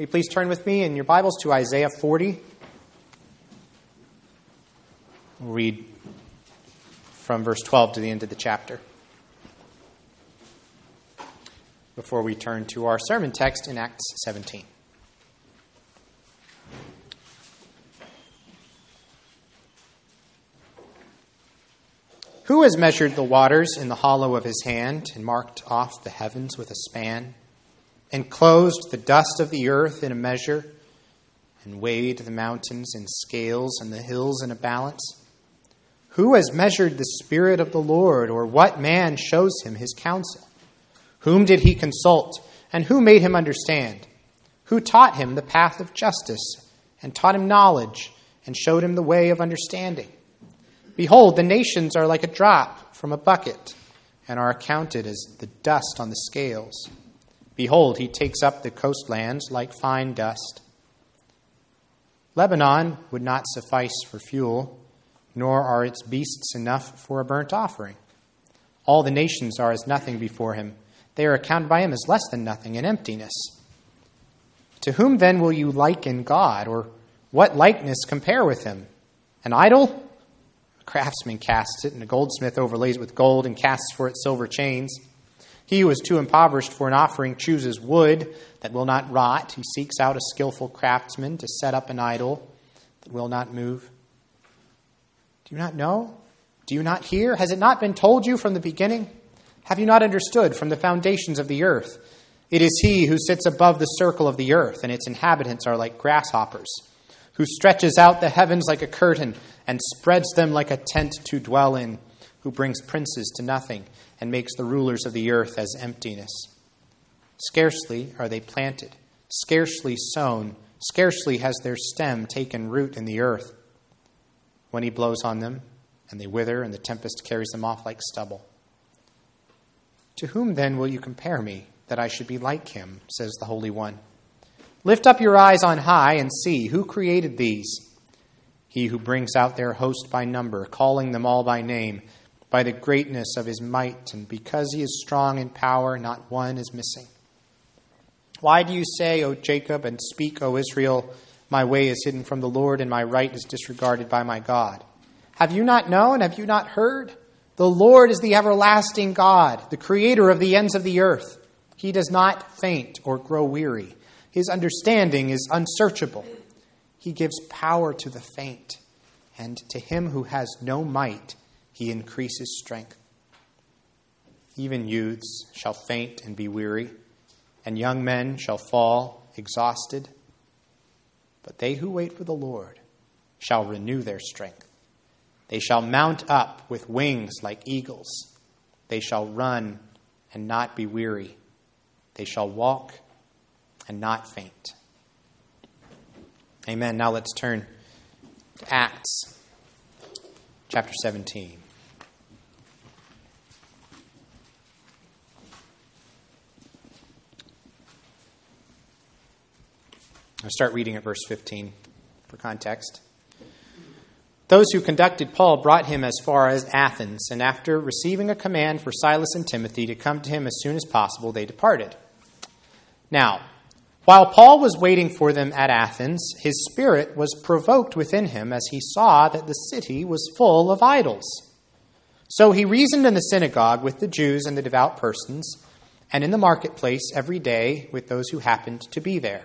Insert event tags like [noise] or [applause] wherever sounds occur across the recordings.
Will you please turn with me in your Bibles to Isaiah 40? We'll read from verse 12 to the end of the chapter. Before we turn to our sermon text in Acts 17. Who has measured the waters in the hollow of his hand and marked off the heavens with a span? Enclosed the dust of the earth in a measure, and weighed the mountains in scales and the hills in a balance? Who has measured the Spirit of the Lord, or what man shows him his counsel? Whom did he consult, and who made him understand? Who taught him the path of justice, and taught him knowledge, and showed him the way of understanding? Behold, the nations are like a drop from a bucket, and are accounted as the dust on the scales. Behold, he takes up the coastlands like fine dust. Lebanon would not suffice for fuel, nor are its beasts enough for a burnt offering. All the nations are as nothing before him. They are accounted by him as less than nothing in emptiness. To whom then will you liken God, or what likeness compare with him? An idol? A craftsman casts it, and a goldsmith overlays it with gold and casts for it silver chains. He who is too impoverished for an offering chooses wood that will not rot. He seeks out a skillful craftsman to set up an idol that will not move. Do you not know? Do you not hear? Has it not been told you from the beginning? Have you not understood from the foundations of the earth? It is he who sits above the circle of the earth, and its inhabitants are like grasshoppers, who stretches out the heavens like a curtain and spreads them like a tent to dwell in, who brings princes to nothing and makes the rulers of the earth as emptiness. Scarcely are they planted, scarcely sown, scarcely has their stem taken root in the earth. When he blows on them, and they wither, and the tempest carries them off like stubble. To whom then will you compare me, that I should be like him, says the Holy One? Lift up your eyes on high and see who created these. He who brings out their host by number, calling them all by name by the greatness of his might, and because he is strong in power, not one is missing. Why do you say, O Jacob, and speak, O Israel, my way is hidden from the Lord, and my right is disregarded by my God? Have you not known? Have you not heard? The Lord is the everlasting God, the creator of the ends of the earth. He does not faint or grow weary. His understanding is unsearchable. He gives power to the faint, and to him who has no might, he increases strength. Even youths shall faint and be weary, and young men shall fall exhausted. But they who wait for the Lord shall renew their strength. They shall mount up with wings like eagles. They shall run and not be weary. They shall walk and not faint. Amen. Now let's turn to Acts chapter 17. I'll start reading at verse 15 for context. Those who conducted Paul brought him as far as Athens, and after receiving a command for Silas and Timothy to come to him as soon as possible, they departed. Now, while Paul was waiting for them at Athens, his spirit was provoked within him as he saw that the city was full of idols. So he reasoned in the synagogue with the Jews and the devout persons, and in the marketplace every day with those who happened to be there.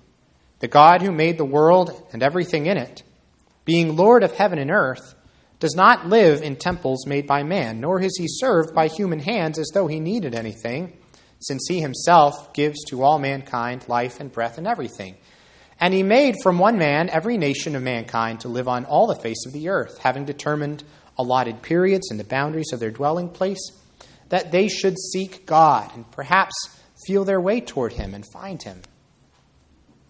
the God who made the world and everything in it, being Lord of heaven and earth, does not live in temples made by man, nor is he served by human hands as though he needed anything, since he himself gives to all mankind life and breath and everything. And he made from one man every nation of mankind to live on all the face of the earth, having determined allotted periods and the boundaries of their dwelling place, that they should seek God and perhaps feel their way toward him and find him.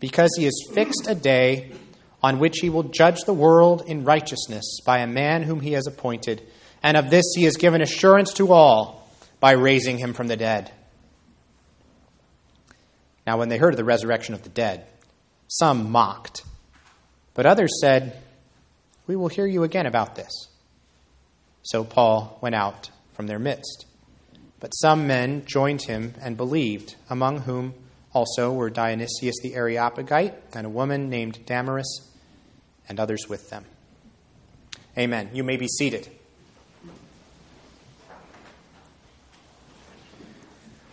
because he has fixed a day on which he will judge the world in righteousness by a man whom he has appointed, and of this he has given assurance to all by raising him from the dead. Now, when they heard of the resurrection of the dead, some mocked, but others said, We will hear you again about this. So Paul went out from their midst. But some men joined him and believed, among whom also were Dionysius the Areopagite and a woman named Damaris, and others with them. Amen. You may be seated.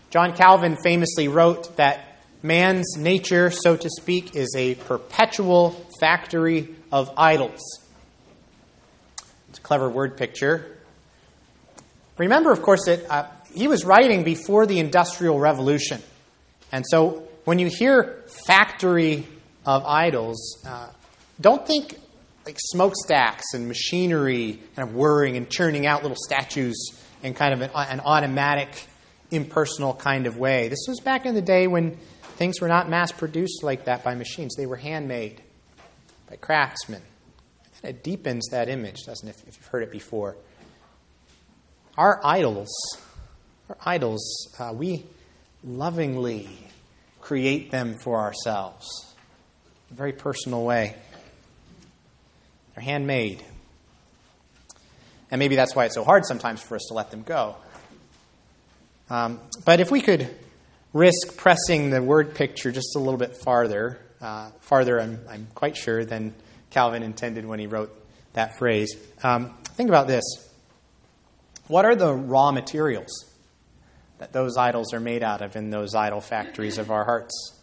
John Calvin famously wrote that man's nature, so to speak, is a perpetual factory of idols. It's a clever word picture. Remember, of course, that uh, he was writing before the Industrial Revolution. And so when you hear factory of idols, uh, don't think like smokestacks and machinery kind of whirring and churning out little statues in kind of an, an automatic, impersonal kind of way. This was back in the day when Things were not mass produced like that by machines, they were handmade by craftsmen. And It deepens that image, doesn't it, if you've heard it before? Our idols, our idols, uh, we lovingly create them for ourselves in a very personal way. They're handmade. And maybe that's why it's so hard sometimes for us to let them go. Um, but if we could risk pressing the word picture just a little bit farther, uh, farther, I'm, I'm, quite sure, than Calvin intended when he wrote that phrase. Um, think about this. What are the raw materials that those idols are made out of in those idol factories of our hearts,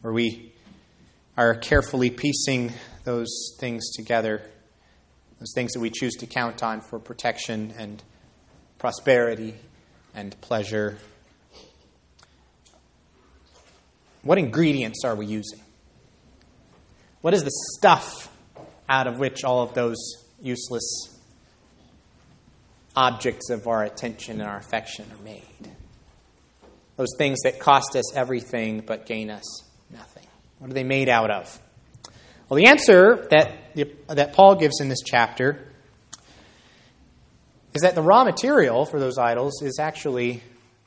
where we are carefully piecing those things together, those things that we choose to count on for protection and prosperity and pleasure What ingredients are we using? What is the stuff out of which all of those useless objects of our attention and our affection are made? Those things that cost us everything but gain us nothing. What are they made out of? Well, the answer that, that Paul gives in this chapter is that the raw material for those idols is actually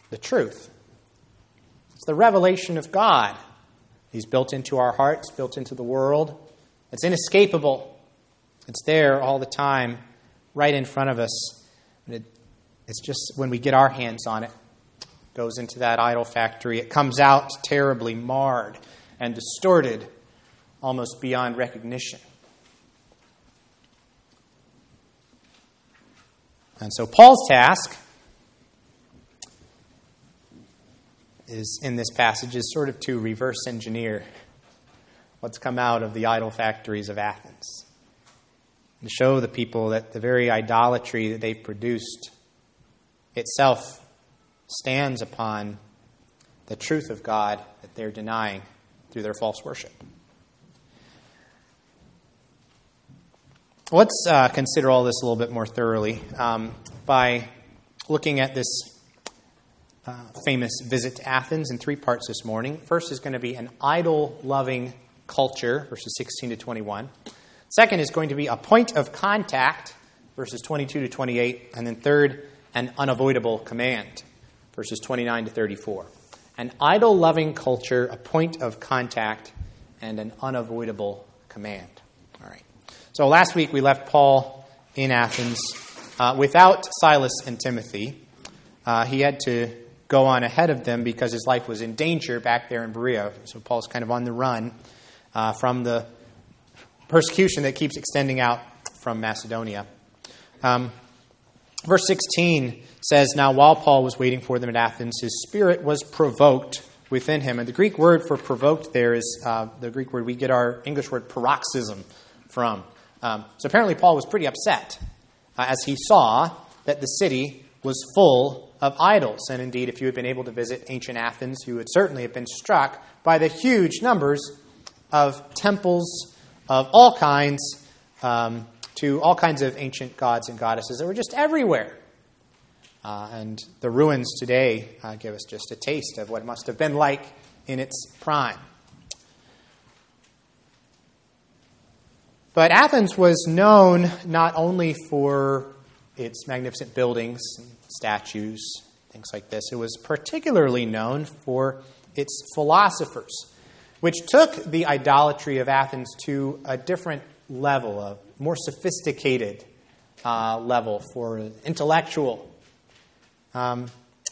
the truth. It's the revelation of God. He's built into our hearts, built into the world. It's inescapable. It's there all the time, right in front of us. It, it's just when we get our hands on it goes into that idol factory. It comes out terribly marred and distorted, almost beyond recognition. And so Paul's task is in this passage is sort of to reverse engineer what's come out of the idol factories of Athens and show the people that the very idolatry that they've produced itself stands upon the truth of God that they're denying through their false worship. Let's uh, consider all this a little bit more thoroughly um, by looking at this uh, famous visit to Athens in three parts this morning. First is going to be an idol loving culture, verses 16 to 21. Second is going to be a point of contact, verses 22 to 28. And then third, an unavoidable command, verses 29 to 34. An idol loving culture, a point of contact, and an unavoidable command. All right. So last week we left Paul in Athens uh, without Silas and Timothy. Uh, he had to go on ahead of them because his life was in danger back there in Berea. So Paul's kind of on the run uh, from the persecution that keeps extending out from Macedonia. Um, verse 16 says, Now while Paul was waiting for them at Athens, his spirit was provoked within him. And the Greek word for provoked there is uh, the Greek word we get our English word paroxysm from. Um, so apparently, Paul was pretty upset uh, as he saw that the city was full of idols. And indeed, if you had been able to visit ancient Athens, you would certainly have been struck by the huge numbers of temples of all kinds um, to all kinds of ancient gods and goddesses that were just everywhere. Uh, and the ruins today uh, give us just a taste of what it must have been like in its prime. But Athens was known not only for its magnificent buildings and statues, things like this, it was particularly known for its philosophers, which took the idolatry of Athens to a different level, a more sophisticated uh, level for intellectual. Um,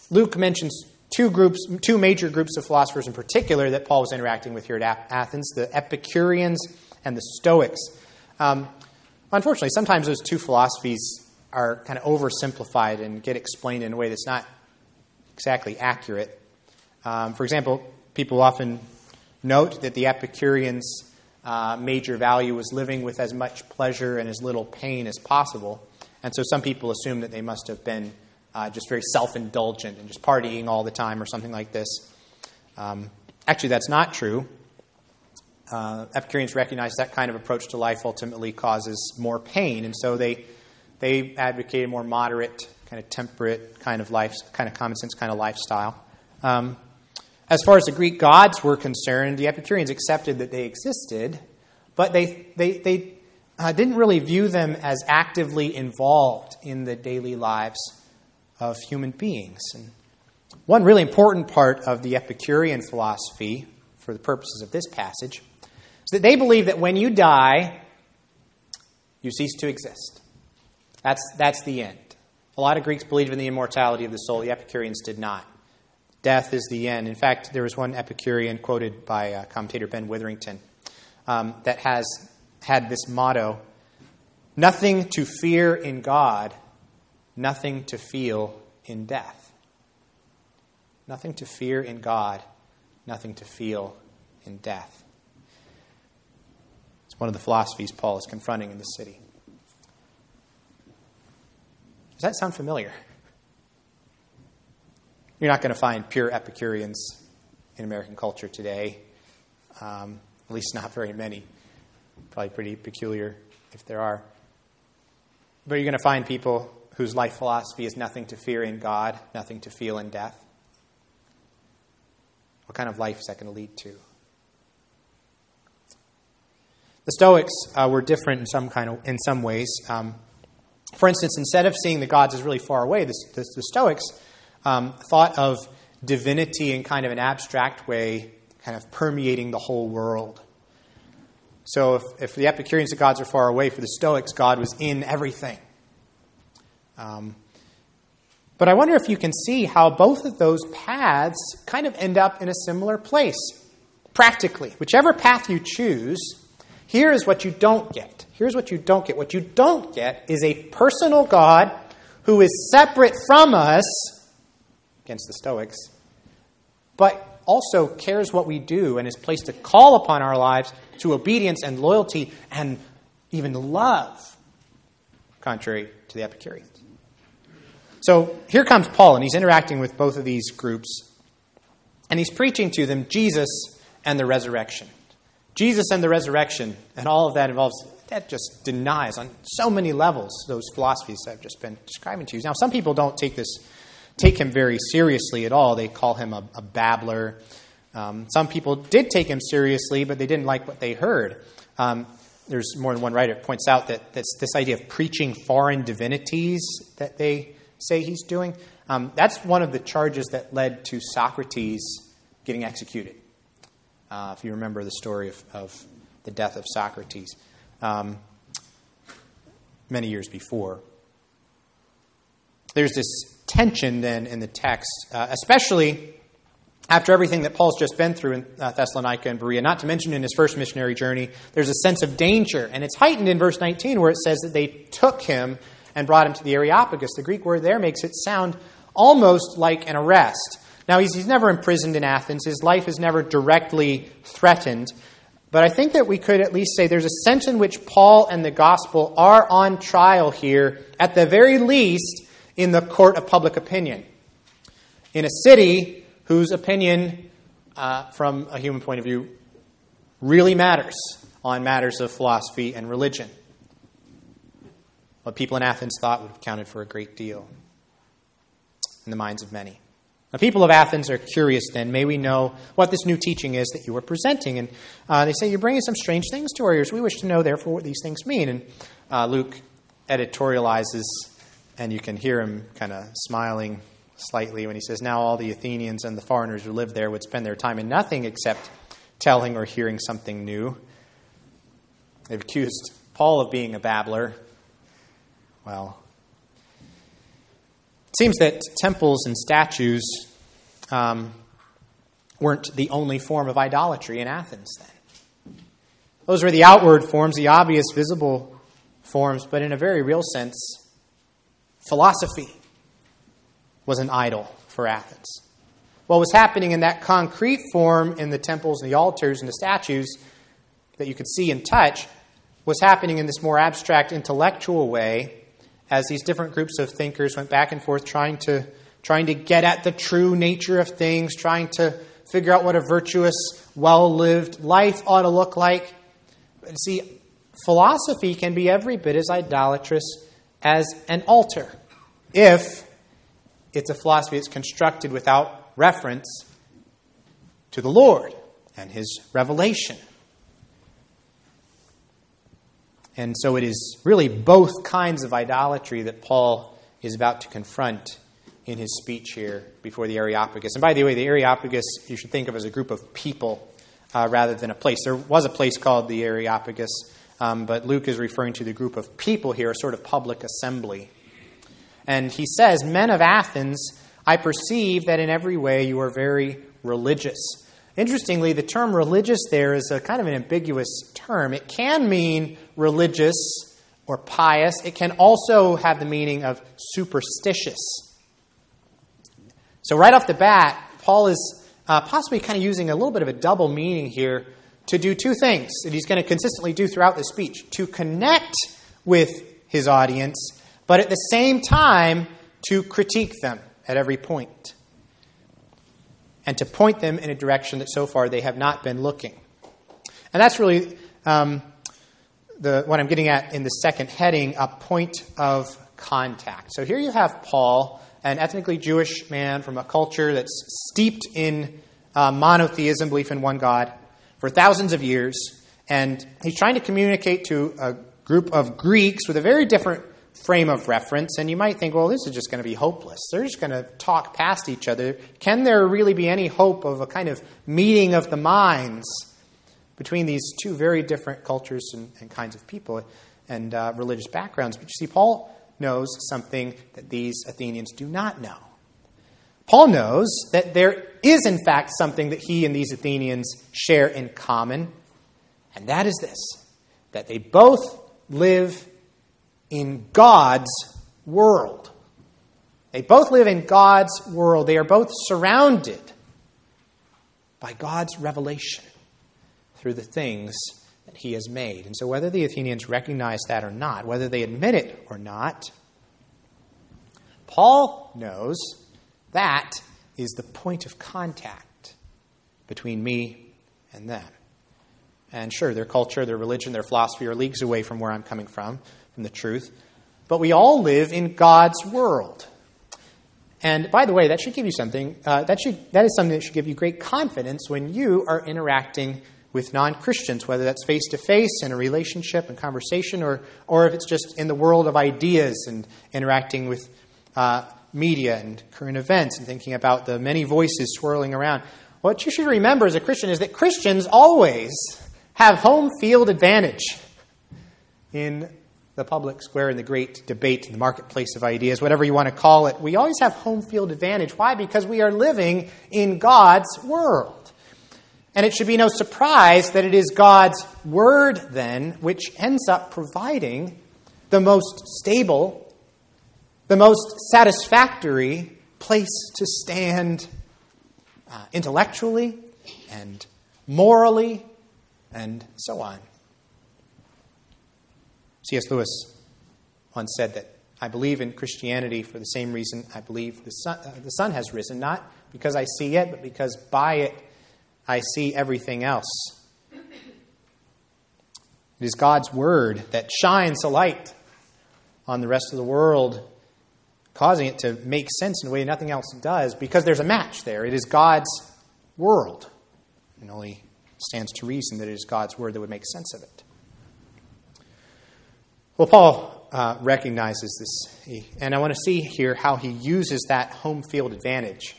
Luke mentions two groups, two major groups of philosophers in particular that Paul was interacting with here at Athens: the Epicureans and the Stoics. Um, unfortunately, sometimes those two philosophies are kind of oversimplified and get explained in a way that's not exactly accurate. Um, for example, people often note that the Epicureans' uh, major value was living with as much pleasure and as little pain as possible. And so some people assume that they must have been uh, just very self indulgent and just partying all the time or something like this. Um, actually, that's not true uh, Epicureans recognize that kind of approach to life ultimately causes more pain, and so they they advocate a more moderate, kind of temperate kind of life, kind of common sense kind of lifestyle. Um, as far as the Greek gods were concerned, the Epicureans accepted that they existed, but they they they uh, didn't really view them as actively involved in the daily lives of human beings. And one really important part of the Epicurean philosophy, for the purposes of this passage, is that they believe that when you die, you cease to exist. That's, that's the end. A lot of Greeks believed in the immortality of the soul. The Epicureans did not. Death is the end. In fact, there was one Epicurean quoted by uh, commentator Ben Witherington um, that has had this motto Nothing to fear in God, nothing to feel in death. Nothing to fear in God, nothing to feel in death It's one of the philosophies Paul is confronting in the city. Does that sound familiar? You're not going to find pure Epicureans in American culture today, um, at least not very many. Probably pretty peculiar if there are. But you're going to find people whose life philosophy is nothing to fear in God, nothing to feel in death. What kind of life is that going to lead to? The Stoics uh, were different in some kind of in some ways. Um, for instance, instead of seeing the gods as really far away, the, the, the Stoics um, thought of divinity in kind of an abstract way, kind of permeating the whole world. So if, if the Epicureans, the gods are far away, for the Stoics, God was in everything. Um, but I wonder if you can see how both of those paths kind of end up in a similar place, practically. Whichever path you choose, here is what you don't get. Here's what you don't get. What you don't get is a personal God who is separate from us, against the Stoics, but also cares what we do and is placed to call upon our lives to obedience and loyalty and even love, contrary to the Epicureans. So here comes Paul, and he's interacting with both of these groups, and he's preaching to them Jesus and the resurrection. Jesus and the resurrection, and all of that involves, that just denies on so many levels those philosophies I've just been describing to you. Now, some people don't take this, take him very seriously at all. They call him a, a babbler. Um, some people did take him seriously, but they didn't like what they heard. Um, there's more than one writer points out that this idea of preaching foreign divinities that they say he's doing. Um, that's one of the charges that led to Socrates getting executed. uh, if you remember the story of, of the death of Socrates um, many years before. There's this tension then in the text, uh, especially after everything that Paul's just been through in uh, Thessalonica and Berea, not to mention in his first missionary journey, there's a sense of danger. And it's heightened in verse 19 where it says that they took him and brought him to the Areopagus. The Greek word there makes it sound almost like an arrest. Now, he's, he's never imprisoned in Athens, his life is never directly threatened. But I think that we could at least say there's a sense in which Paul and the gospel are on trial here, at the very least, in the court of public opinion. In a city whose opinion, uh, from a human point of view, really matters on matters of philosophy and religion. What people in Athens thought would have counted for a great deal in the minds of many. The people of Athens are curious then. May we know what this new teaching is that you are presenting? And uh, they say, You're bringing some strange things to our ears. We wish to know, therefore, what these things mean. And uh, Luke editorializes, and you can hear him kind of smiling slightly when he says, Now all the Athenians and the foreigners who lived there would spend their time in nothing except telling or hearing something new. They've accused Paul of being a babbler. Well, it seems that temples and statues um, weren't the only form of idolatry in Athens then. Those were the outward forms, the obvious, visible forms, but in a very real sense, philosophy was an idol for Athens. What was happening in that concrete form in the temples and the altars and the statues that you could see and touch was happening in this more abstract intellectual way as these different groups of thinkers went back and forth trying to, trying to get at the true nature of things, trying to figure out what a virtuous, well lived life ought to look like. See, philosophy can be every bit as idolatrous as an altar if it's a philosophy that's constructed without reference to the Lord and His revelation. And so it is really both kinds of idolatry that Paul is about to confront in his speech here before the Areopagus. And by the way, the Areopagus you should think of as a group of people uh, rather than a place. There was a place called the Areopagus, um, but Luke is referring to the group of people here, a sort of public assembly. And he says, Men of Athens, I perceive that in every way you are very religious. Interestingly, the term religious there is a kind of an ambiguous term. It can mean religious or pious, it can also have the meaning of superstitious. So, right off the bat, Paul is uh, possibly kind of using a little bit of a double meaning here to do two things that he's going to consistently do throughout the speech to connect with his audience, but at the same time to critique them at every point and to point them in a direction that so far they have not been looking. And that's really um, the, what I'm getting at in the second heading a point of contact. So here you have Paul, an ethnically Jewish man from a culture that's steeped in uh, monotheism, belief in one God, for thousands of years. And he's trying to communicate to a group of Greeks with a very different frame of reference, and you might think, well, this is just going to be hopeless. They're just going to talk past each other. Can there really be any hope of a kind of meeting of the minds between these two very different cultures and, and kinds of people and uh, religious backgrounds? But you see, Paul knows something that these Athenians do not know. Paul knows that there is, in fact, something that he and these Athenians share in common, and that is this that they both live in God's world. They both live in God's world. They are both surrounded by God's revelation through the things that He has made. And so, whether the Athenians recognize that or not, whether they admit it or not, Paul knows that is the point of contact between me and them. And sure, their culture, their religion, their philosophy are leagues away from where I'm coming from from the truth. But we all live in God's world. And by the way, that should give you something. Uh, that, should, that is something that should give you great confidence when you are interacting with non Christians, whether that's face to face in a relationship and conversation, or, or if it's just in the world of ideas and interacting with uh, media and current events and thinking about the many voices swirling around. What you should remember as a Christian is that Christians always have home field advantage in the public square, in the great debate, in the marketplace of ideas, whatever you want to call it. We always have home field advantage. Why? Because we are living in God's world. And it should be no surprise that it is God's word, then, which ends up providing the most stable, the most satisfactory place to stand uh, intellectually and morally and so on. C.S. Lewis once said that I believe in Christianity for the same reason I believe the sun, uh, the sun has risen, not because I see it, but because by it I see everything else. It is God's Word that shines a light on the rest of the world, causing it to make sense in a way nothing else does, because there's a match there. It is God's world. And only stands to reason that it is God's Word that would make sense of it. Well, Paul uh, recognizes this, and I want to see here how he uses that home field advantage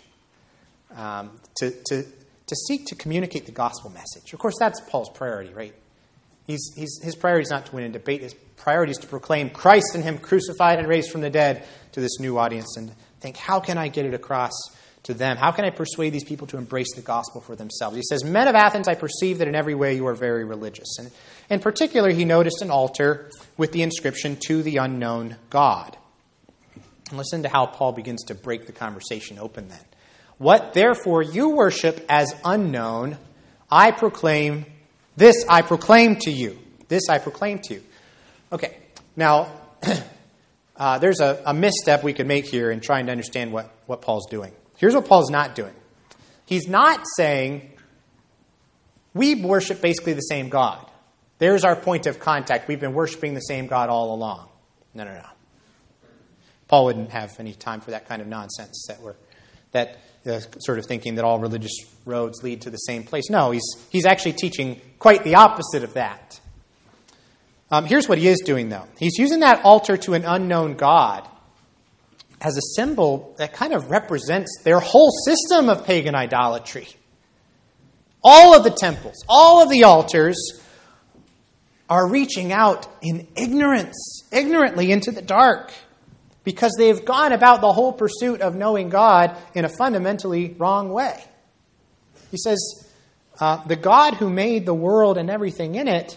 um, to, to, to seek to communicate the gospel message. Of course, that's Paul's priority, right? He's, he's, his priority is not to win a debate. His priority is to proclaim Christ and Him crucified and raised from the dead to this new audience and think, how can I get it across to them? How can I persuade these people to embrace the gospel for themselves? He says, Men of Athens, I perceive that in every way you are very religious. And in particular, he noticed an altar with the inscription, To the Unknown God. And listen to how Paul begins to break the conversation open then. What therefore you worship as unknown, I proclaim, this I proclaim to you. This I proclaim to you. Okay, now, [clears throat] uh, there's a, a misstep we could make here in trying to understand what, what Paul's doing. Here's what Paul's not doing. He's not saying we worship basically the same God. There's our point of contact. We've been worshiping the same God all along. No, no, no. Paul wouldn't have any time for that kind of nonsense that we're that uh, sort of thinking that all religious roads lead to the same place. No, he's he's actually teaching quite the opposite of that. Um, here's what he is doing, though. He's using that altar to an unknown God as a symbol that kind of represents their whole system of pagan idolatry. All of the temples, all of the altars are reaching out in ignorance, ignorantly into the dark, because they've gone about the whole pursuit of knowing God in a fundamentally wrong way. He says, uh, the God who made the world and everything in it,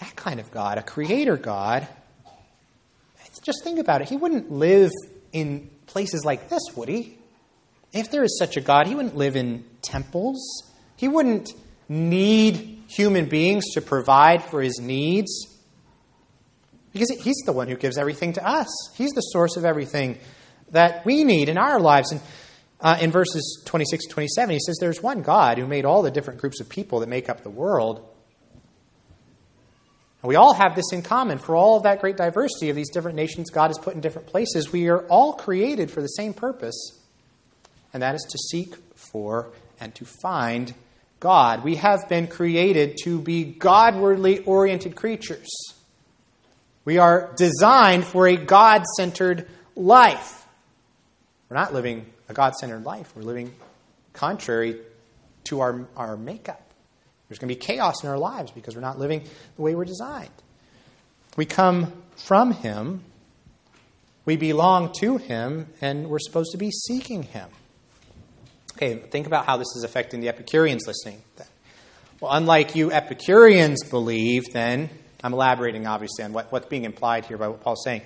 that kind of God, a creator God, just think about it. He wouldn't live in places like this, would he? If there is such a God, he wouldn't live in temples. He wouldn't need human beings to provide for his needs. Because he's the one who gives everything to us. He's the source of everything that we need in our lives. And uh, in verses 26 to 27, he says, There's one God who made all the different groups of people that make up the world. And we all have this in common. For all of that great diversity of these different nations God has put in different places, we are all created for the same purpose, and that is to seek for and to find God. We have been created to be Godwardly oriented creatures. We are designed for a God centered life. We're not living a God centered life, we're living contrary to our, our makeup. There's going to be chaos in our lives because we're not living the way we're designed. We come from Him, we belong to Him, and we're supposed to be seeking Him. Okay, think about how this is affecting the Epicureans listening. Well, unlike you Epicureans believe, then, I'm elaborating obviously on what, what's being implied here by what Paul's saying.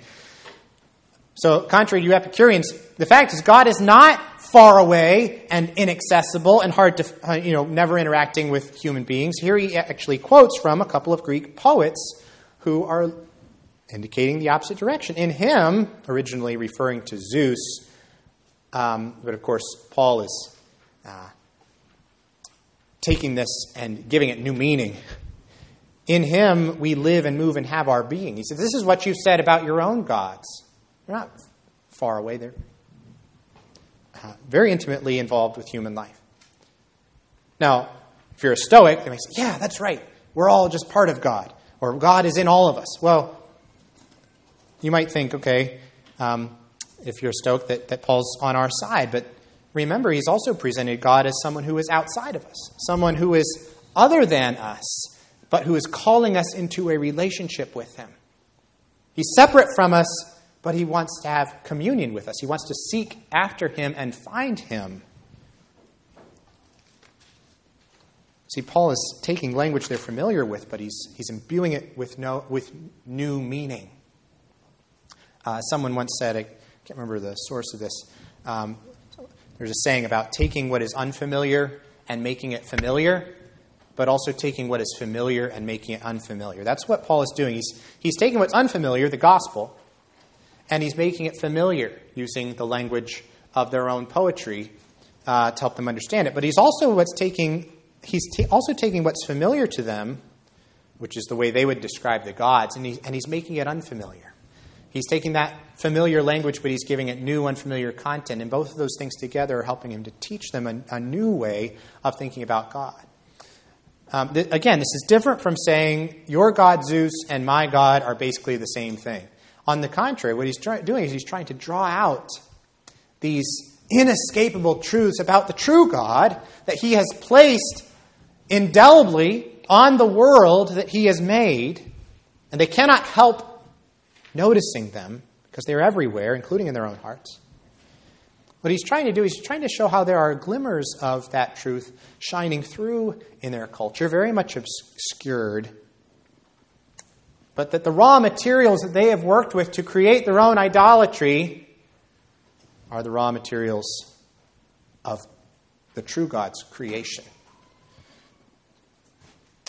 So, contrary to you Epicureans, the fact is God is not far away and inaccessible and hard to, uh, you know, never interacting with human beings. Here he actually quotes from a couple of Greek poets who are indicating the opposite direction. In him, originally referring to Zeus, um, but of course, Paul is uh, taking this and giving it new meaning. In him, we live and move and have our being. He says, This is what you've said about your own gods. They're not far away, they're uh, very intimately involved with human life. Now, if you're a Stoic, they may say, yeah, that's right. We're all just part of God, or God is in all of us. Well, you might think, okay, um, if you're a Stoic, that, that Paul's on our side, but remember, he's also presented God as someone who is outside of us, someone who is other than us, but who is calling us into a relationship with him. He's separate from us, but he wants to have communion with us. He wants to seek after him and find him. See, Paul is taking language they're familiar with, but he's, he's imbuing it with, no, with new meaning. Uh, someone once said, I can't remember the source of this, um, there's a saying about taking what is unfamiliar and making it familiar, but also taking what is familiar and making it unfamiliar. That's what Paul is doing. He's, he's taking what's unfamiliar, the gospel, and he's making it familiar using the language of their own poetry uh, to help them understand it. But he's also what's taking he's also taking what's familiar to them, which is the way they would describe the gods, and, he, and he's making it unfamiliar. He's taking that familiar language, but he's giving it new, unfamiliar content. And both of those things together are helping him to teach them a, a new way of thinking about God. Um, th- again, this is different from saying your God Zeus and my God are basically the same thing. On the contrary, what he's try- doing is he's trying to draw out these inescapable truths about the true God that he has placed indelibly on the world that he has made, and they cannot help noticing them because they're everywhere, including in their own hearts. What he's trying to do, he's trying to show how there are glimmers of that truth shining through in their culture, very much obscured. But that the raw materials that they have worked with to create their own idolatry are the raw materials of the true God's creation.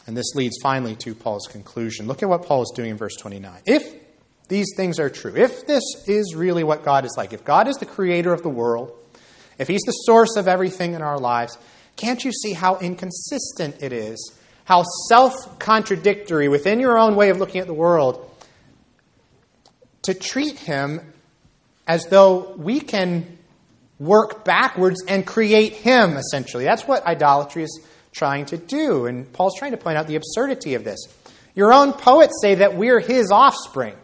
And this leads finally to Paul's conclusion. Look at what Paul is doing in verse 29. If these things are true, if this is really what God is like, if God is the creator of the world, if He's the source of everything in our lives, can't you see how inconsistent it is, how self contradictory within your own way of looking at the world to treat Him as though we can work backwards and create Him, essentially? That's what idolatry is trying to do. And Paul's trying to point out the absurdity of this. Your own poets say that we're his offspring.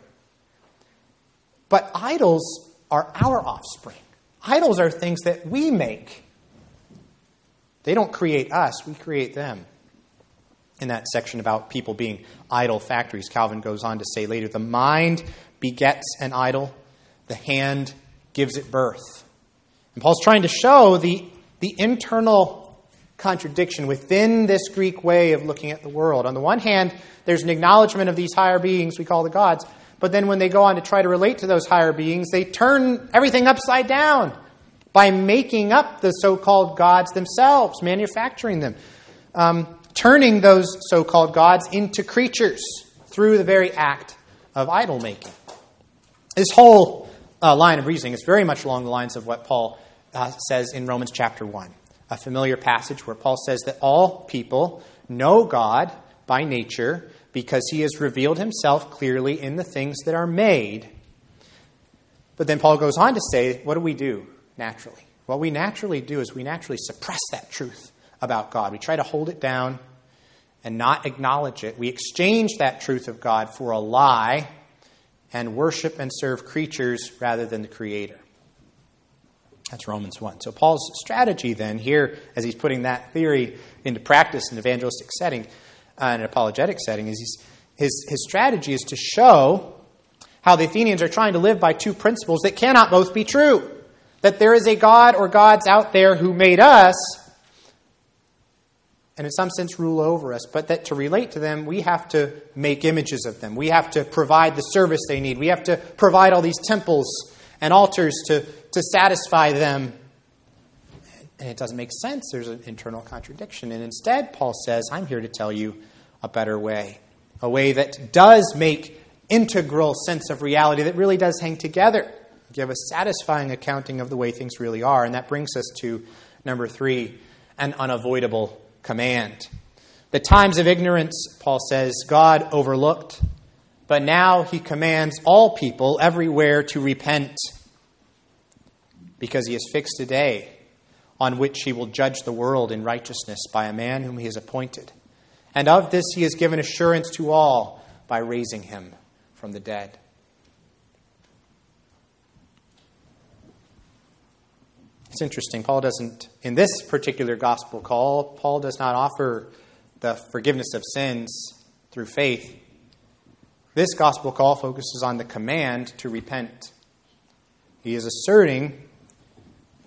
But idols are our offspring. Idols are things that we make. They don't create us, we create them. In that section about people being idol factories, Calvin goes on to say later the mind begets an idol, the hand gives it birth. And Paul's trying to show the, the internal contradiction within this Greek way of looking at the world. On the one hand, there's an acknowledgement of these higher beings we call the gods, but then when they go on to try to relate to those higher beings, they turn everything upside down by making up the so called gods themselves, manufacturing them, um, turning those so called gods into creatures through the very act of idol making. This whole uh, line of reasoning is very much along the lines of what Paul uh, says in Romans chapter 1 a familiar passage where Paul says that all people know God by nature because he has revealed himself clearly in the things that are made. But then Paul goes on to say, what do we do naturally? What we naturally do is we naturally suppress that truth about God. We try to hold it down and not acknowledge it. We exchange that truth of God for a lie and worship and serve creatures rather than the Creator. That's Romans 1. So Paul's strategy then here, as he's putting that theory into practice in an evangelistic setting, uh, an apologetic setting, is his, his strategy is to show how the Athenians are trying to live by two principles that cannot both be true. That there is a God or gods out there who made us, and in some sense rule over us, but that to relate to them, we have to make images of them. We have to provide the service they need. We have to provide all these temples and altars to, to satisfy them. And it doesn't make sense. There's an internal contradiction. And instead, Paul says, I'm here to tell you a better way, a way that does make integral sense of reality, that really does hang together, give a satisfying accounting of the way things really are. And that brings us to number three an unavoidable command. The times of ignorance, Paul says, God overlooked, but now he commands all people everywhere to repent because he has fixed a day on which he will judge the world in righteousness by a man whom he has appointed. And of this he has given assurance to all by raising him from the dead. It's interesting. Paul doesn't, in this particular gospel call, Paul does not offer the forgiveness of sins through faith. This gospel call focuses on the command to repent. He is asserting,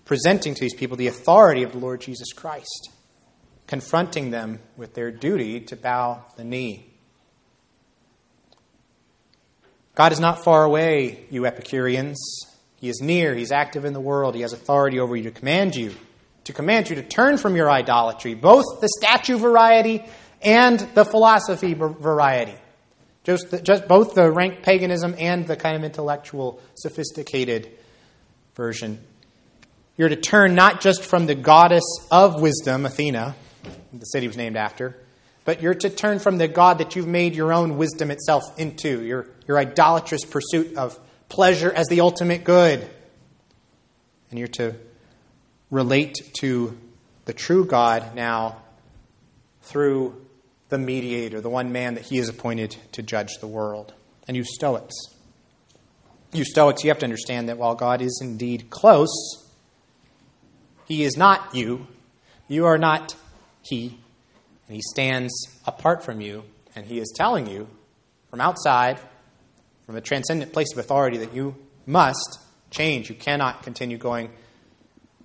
presenting to these people the authority of the Lord Jesus Christ, confronting them with their duty to bow the knee. God is not far away, you Epicureans. He is near. He's active in the world. He has authority over you to command you, to command you to turn from your idolatry, both the statue variety and the philosophy variety. Just, the, just both the rank paganism and the kind of intellectual, sophisticated version. You're to turn not just from the goddess of wisdom, Athena, the city was named after, but you're to turn from the God that you've made your own wisdom itself into, your, your idolatrous pursuit of pleasure as the ultimate good. And you're to relate to the true God now through the mediator, the one man that he is appointed to judge the world. And you Stoics. You Stoics, you have to understand that while God is indeed close, he is not you. You are not he. And he stands apart from you, and he is telling you from outside, from a transcendent place of authority, that you must change. You cannot continue going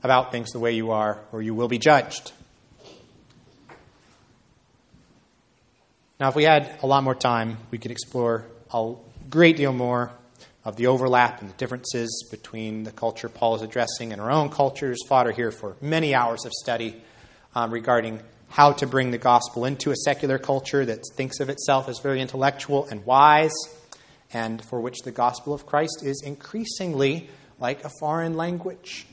about things the way you are, or you will be judged. Now, if we had a lot more time, we could explore a great deal more of the overlap and the differences between the culture Paul is addressing and our own cultures. Fodder here for many hours of study um, regarding how to bring the gospel into a secular culture that thinks of itself as very intellectual and wise, and for which the gospel of Christ is increasingly like a foreign language.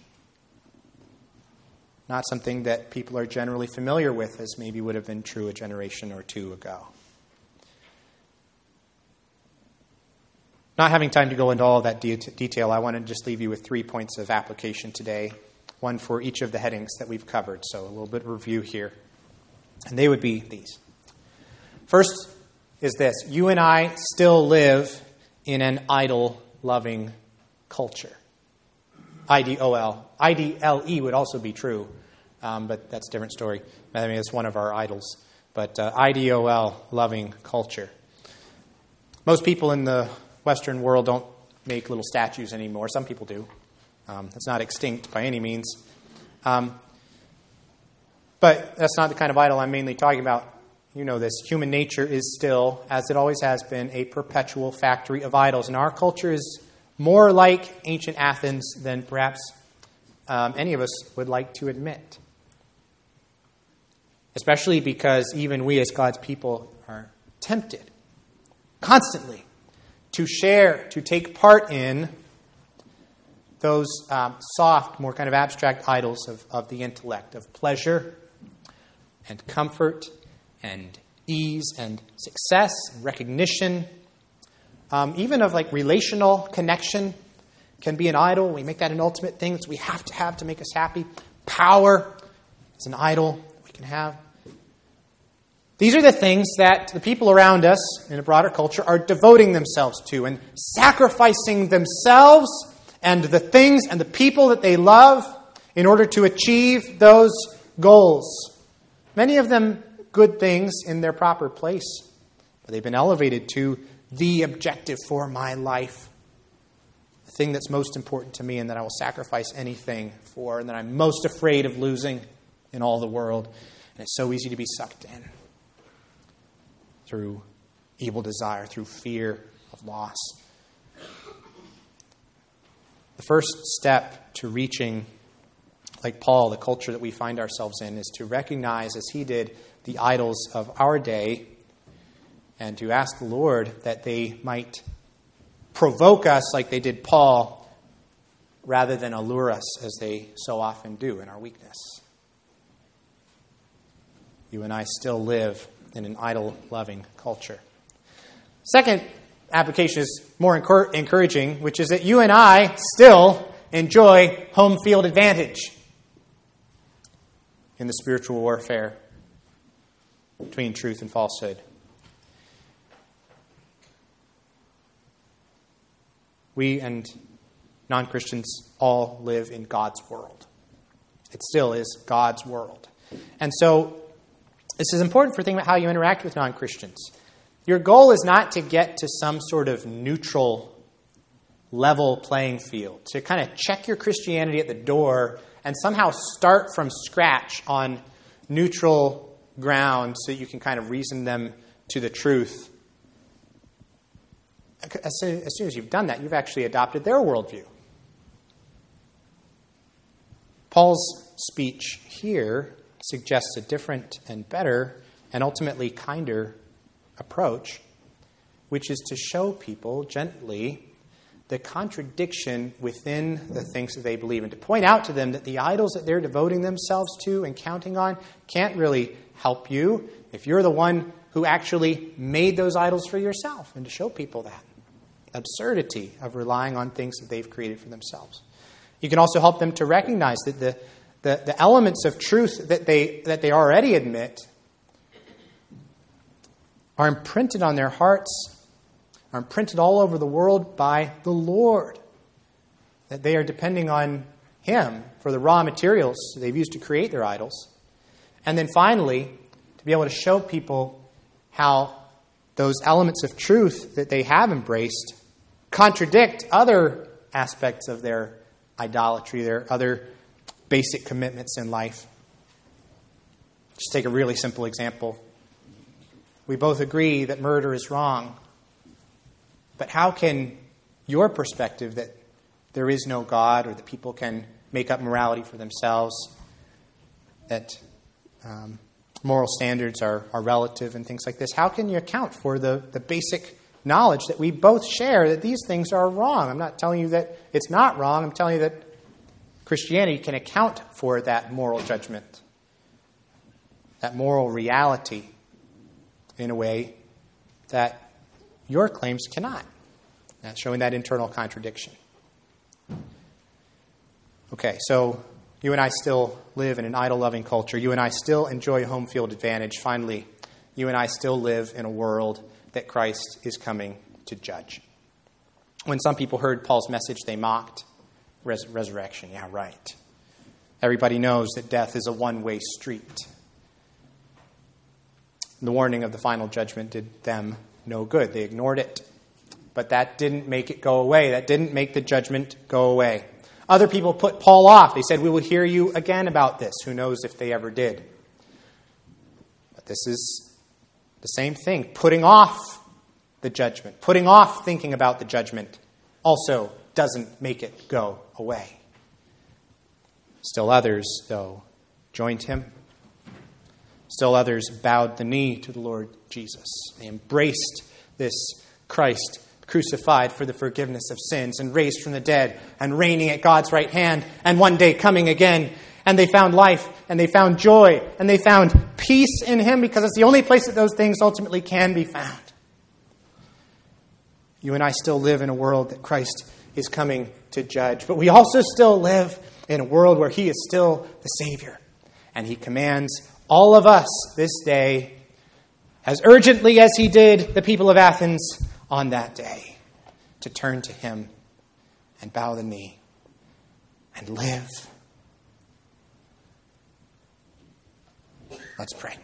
Not something that people are generally familiar with, as maybe would have been true a generation or two ago. Not having time to go into all that de- detail, I want to just leave you with three points of application today, one for each of the headings that we've covered. So, a little bit of review here. And they would be these. First is this you and I still live in an idol loving culture. I D O L. I D L E would also be true, um, but that's a different story. I mean, it's one of our idols. But uh, I D O L, loving culture. Most people in the Western world don't make little statues anymore. Some people do. Um, it's not extinct by any means. Um, but that's not the kind of idol I'm mainly talking about. You know this. Human nature is still, as it always has been, a perpetual factory of idols. And our culture is more like ancient Athens than perhaps um, any of us would like to admit. Especially because even we, as God's people, are tempted constantly to share, to take part in those um, soft, more kind of abstract idols of, of the intellect, of pleasure and comfort and ease and success and recognition, um, even of like relational connection can be an idol. We make that an ultimate thing that we have to have to make us happy. Power is an idol we can have. These are the things that the people around us in a broader culture are devoting themselves to and sacrificing themselves and the things and the people that they love in order to achieve those goals. Many of them good things in their proper place, but they've been elevated to the objective for my life, the thing that's most important to me and that I will sacrifice anything for, and that I'm most afraid of losing in all the world. And it's so easy to be sucked in through evil desire, through fear of loss. The first step to reaching like Paul, the culture that we find ourselves in, is to recognize, as he did, the idols of our day and to ask the Lord that they might provoke us like they did Paul rather than allure us as they so often do in our weakness. You and I still live in an idol loving culture. Second application is more encouraging, which is that you and I still enjoy home field advantage in the spiritual warfare between truth and falsehood. We and non Christians all live in God's world. It still is God's world. And so, this is important for thinking about how you interact with non Christians. Your goal is not to get to some sort of neutral, level playing field, to kind of check your Christianity at the door and somehow start from scratch on neutral ground so you can kind of reason them to the truth. As soon, as soon as you've done that, you've actually adopted their worldview. Paul's speech here suggests a different and better and ultimately kinder approach, which is to show people gently the contradiction within the things that they believe and to point out to them that the idols that they're devoting themselves to and counting on can't really help you if you're the one who actually made those idols for yourself and to show people that absurdity of relying on things that they've created for themselves. You can also help them to recognize that the, the, the elements of truth that they, that they already admit are imprinted on their hearts, are imprinted all over the world by the Lord. That they are depending on Him for the raw materials they've used to create their idols. And then finally, to be able to show people how those elements of truth that they have embraced contradict other aspects of their idolatry, their other basic commitments in life. Just take a really simple example. We both agree that murder is wrong. But how can your perspective that there is no God or that people can make up morality for themselves, that um, moral standards are, are relative and things like this, how can you account for the, the basic knowledge that we both share that these things are wrong? I'm not telling you that it's not wrong, I'm telling you that Christianity can account for that moral judgment, that moral reality in a way that your claims cannot. That's showing that internal contradiction. Okay, so you and I still live in an idol loving culture. You and I still enjoy home field advantage. Finally, you and I still live in a world that Christ is coming to judge. When some people heard Paul's message, they mocked res- resurrection. Yeah, right. Everybody knows that death is a one way street. The warning of the final judgment did them no good. They ignored it. But that didn't make it go away. That didn't make the judgment go away. Other people put Paul off. They said, We will hear you again about this. Who knows if they ever did? But this is the same thing putting off the judgment, putting off thinking about the judgment also doesn't make it go away. Still others, though, joined him. Still others bowed the knee to the Lord Jesus. They embraced this Christ crucified for the forgiveness of sins and raised from the dead and reigning at God's right hand and one day coming again. And they found life and they found joy and they found peace in Him because it's the only place that those things ultimately can be found. You and I still live in a world that Christ is coming to judge. But we also still live in a world where He is still the Savior. And He commands all of us this day, as urgently as He did the people of Athens on that day, to turn to Him and bow the knee and live. Let's pray.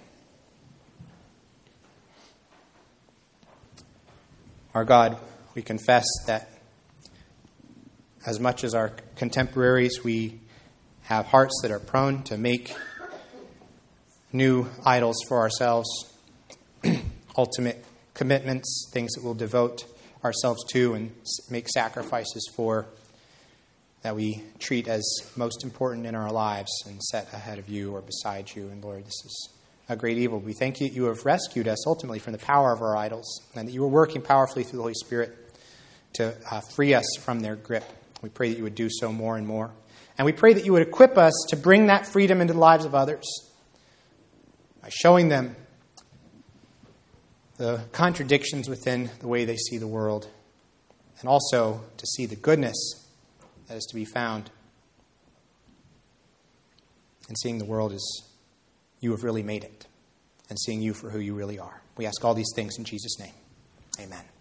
Our God, we confess that as much as our contemporaries, we have hearts that are prone to make new idols for ourselves, [clears throat] ultimate commitments, things that we'll devote ourselves to and make sacrifices for, that we treat as most important in our lives and set ahead of you or beside you. And Lord, this is a great evil. We thank you that you have rescued us ultimately from the power of our idols and that you are working powerfully through the Holy Spirit to uh, free us from their grip. We pray that you would do so more and more. And we pray that you would equip us to bring that freedom into the lives of others by showing them the contradictions within the way they see the world, and also to see the goodness that is to be found in seeing the world as you have really made it, and seeing you for who you really are. We ask all these things in Jesus' name. Amen.